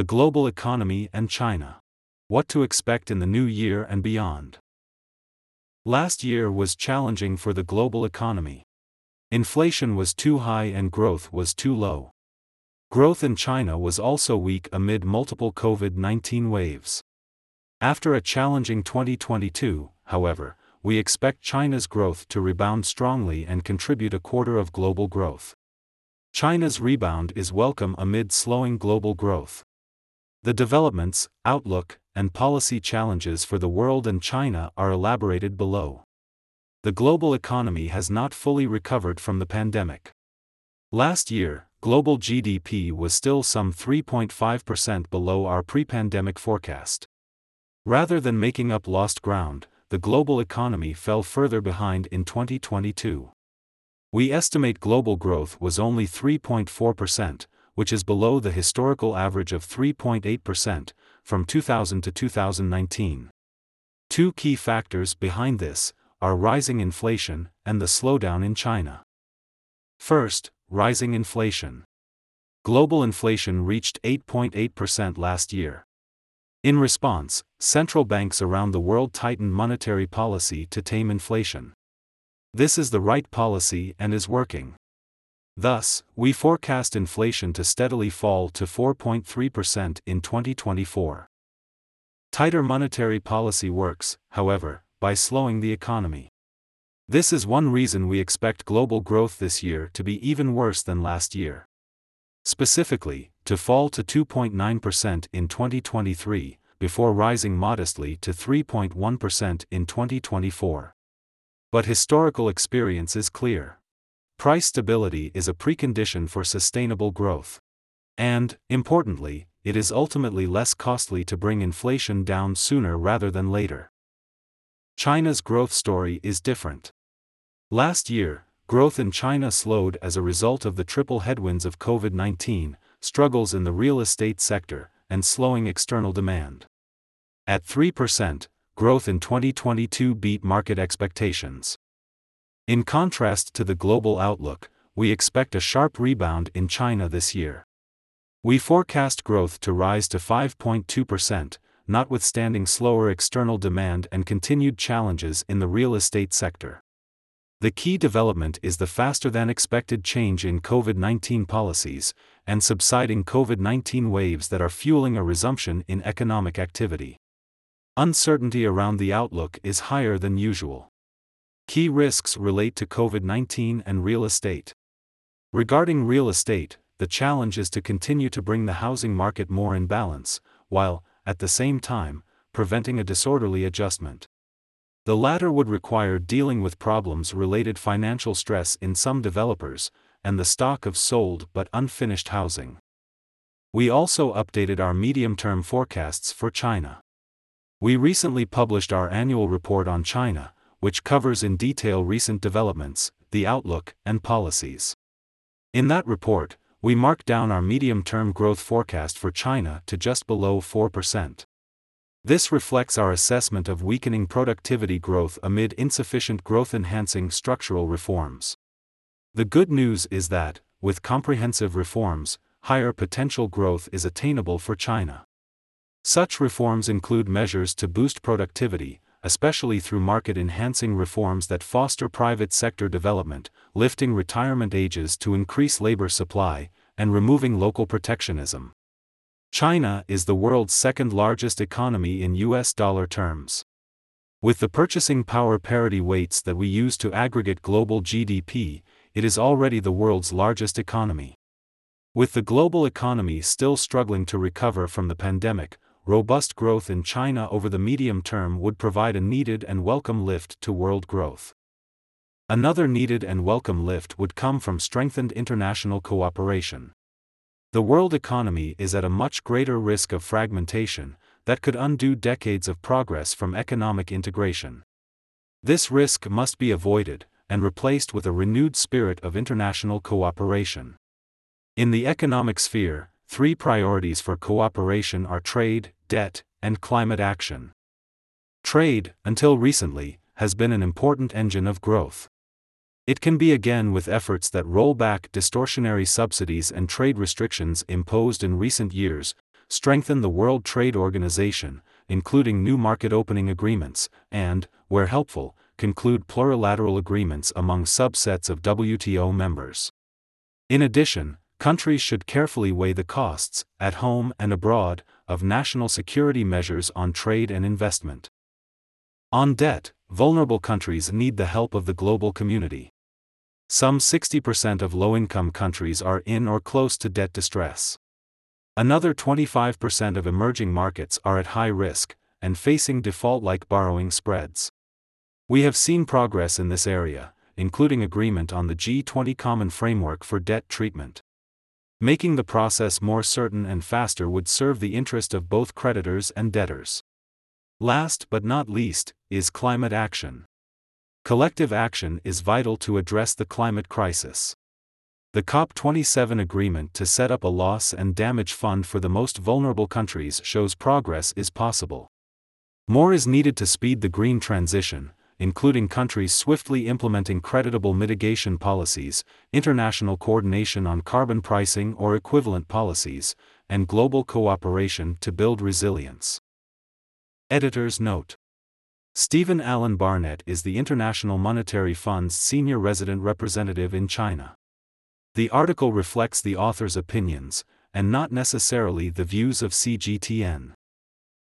the global economy and China. What to expect in the new year and beyond. Last year was challenging for the global economy. Inflation was too high and growth was too low. Growth in China was also weak amid multiple COVID 19 waves. After a challenging 2022, however, we expect China's growth to rebound strongly and contribute a quarter of global growth. China's rebound is welcome amid slowing global growth. The developments, outlook, and policy challenges for the world and China are elaborated below. The global economy has not fully recovered from the pandemic. Last year, global GDP was still some 3.5% below our pre pandemic forecast. Rather than making up lost ground, the global economy fell further behind in 2022. We estimate global growth was only 3.4%, which is below the historical average of 3.8%, from 2000 to 2019. Two key factors behind this are rising inflation and the slowdown in China. First, rising inflation. Global inflation reached 8.8% last year. In response, central banks around the world tightened monetary policy to tame inflation. This is the right policy and is working. Thus, we forecast inflation to steadily fall to 4.3% in 2024. Tighter monetary policy works, however, by slowing the economy. This is one reason we expect global growth this year to be even worse than last year. Specifically, to fall to 2.9% in 2023, before rising modestly to 3.1% in 2024. But historical experience is clear. Price stability is a precondition for sustainable growth. And, importantly, it is ultimately less costly to bring inflation down sooner rather than later. China's growth story is different. Last year, growth in China slowed as a result of the triple headwinds of COVID 19, struggles in the real estate sector, and slowing external demand. At 3%, growth in 2022 beat market expectations. In contrast to the global outlook, we expect a sharp rebound in China this year. We forecast growth to rise to 5.2%, notwithstanding slower external demand and continued challenges in the real estate sector. The key development is the faster than expected change in COVID 19 policies and subsiding COVID 19 waves that are fueling a resumption in economic activity uncertainty around the outlook is higher than usual. Key risks relate to COVID 19 and real estate. Regarding real estate, the challenge is to continue to bring the housing market more in balance, while, at the same time, preventing a disorderly adjustment. The latter would require dealing with problems related financial stress in some developers, and the stock of sold but unfinished housing. We also updated our medium term forecasts for China. We recently published our annual report on China, which covers in detail recent developments, the outlook, and policies. In that report, we marked down our medium term growth forecast for China to just below 4%. This reflects our assessment of weakening productivity growth amid insufficient growth enhancing structural reforms. The good news is that, with comprehensive reforms, higher potential growth is attainable for China. Such reforms include measures to boost productivity, especially through market enhancing reforms that foster private sector development, lifting retirement ages to increase labor supply, and removing local protectionism. China is the world's second largest economy in US dollar terms. With the purchasing power parity weights that we use to aggregate global GDP, it is already the world's largest economy. With the global economy still struggling to recover from the pandemic, robust growth in China over the medium term would provide a needed and welcome lift to world growth. Another needed and welcome lift would come from strengthened international cooperation. The world economy is at a much greater risk of fragmentation, that could undo decades of progress from economic integration. This risk must be avoided, and replaced with a renewed spirit of international cooperation. In the economic sphere, three priorities for cooperation are trade, debt, and climate action. Trade, until recently, has been an important engine of growth. It can be again with efforts that roll back distortionary subsidies and trade restrictions imposed in recent years, strengthen the World Trade Organization, including new market opening agreements, and, where helpful, conclude plurilateral agreements among subsets of WTO members. In addition, countries should carefully weigh the costs, at home and abroad, of national security measures on trade and investment. On debt, vulnerable countries need the help of the global community. Some 60% of low income countries are in or close to debt distress. Another 25% of emerging markets are at high risk and facing default like borrowing spreads. We have seen progress in this area, including agreement on the G20 Common Framework for Debt Treatment. Making the process more certain and faster would serve the interest of both creditors and debtors. Last but not least, is climate action. Collective action is vital to address the climate crisis. The COP27 agreement to set up a loss and damage fund for the most vulnerable countries shows progress is possible. More is needed to speed the green transition, including countries swiftly implementing creditable mitigation policies, international coordination on carbon pricing or equivalent policies, and global cooperation to build resilience. Editor's Note Steven Alan Barnett is the International Monetary Fund's senior resident representative in China. The article reflects the author's opinions, and not necessarily the views of CGTN.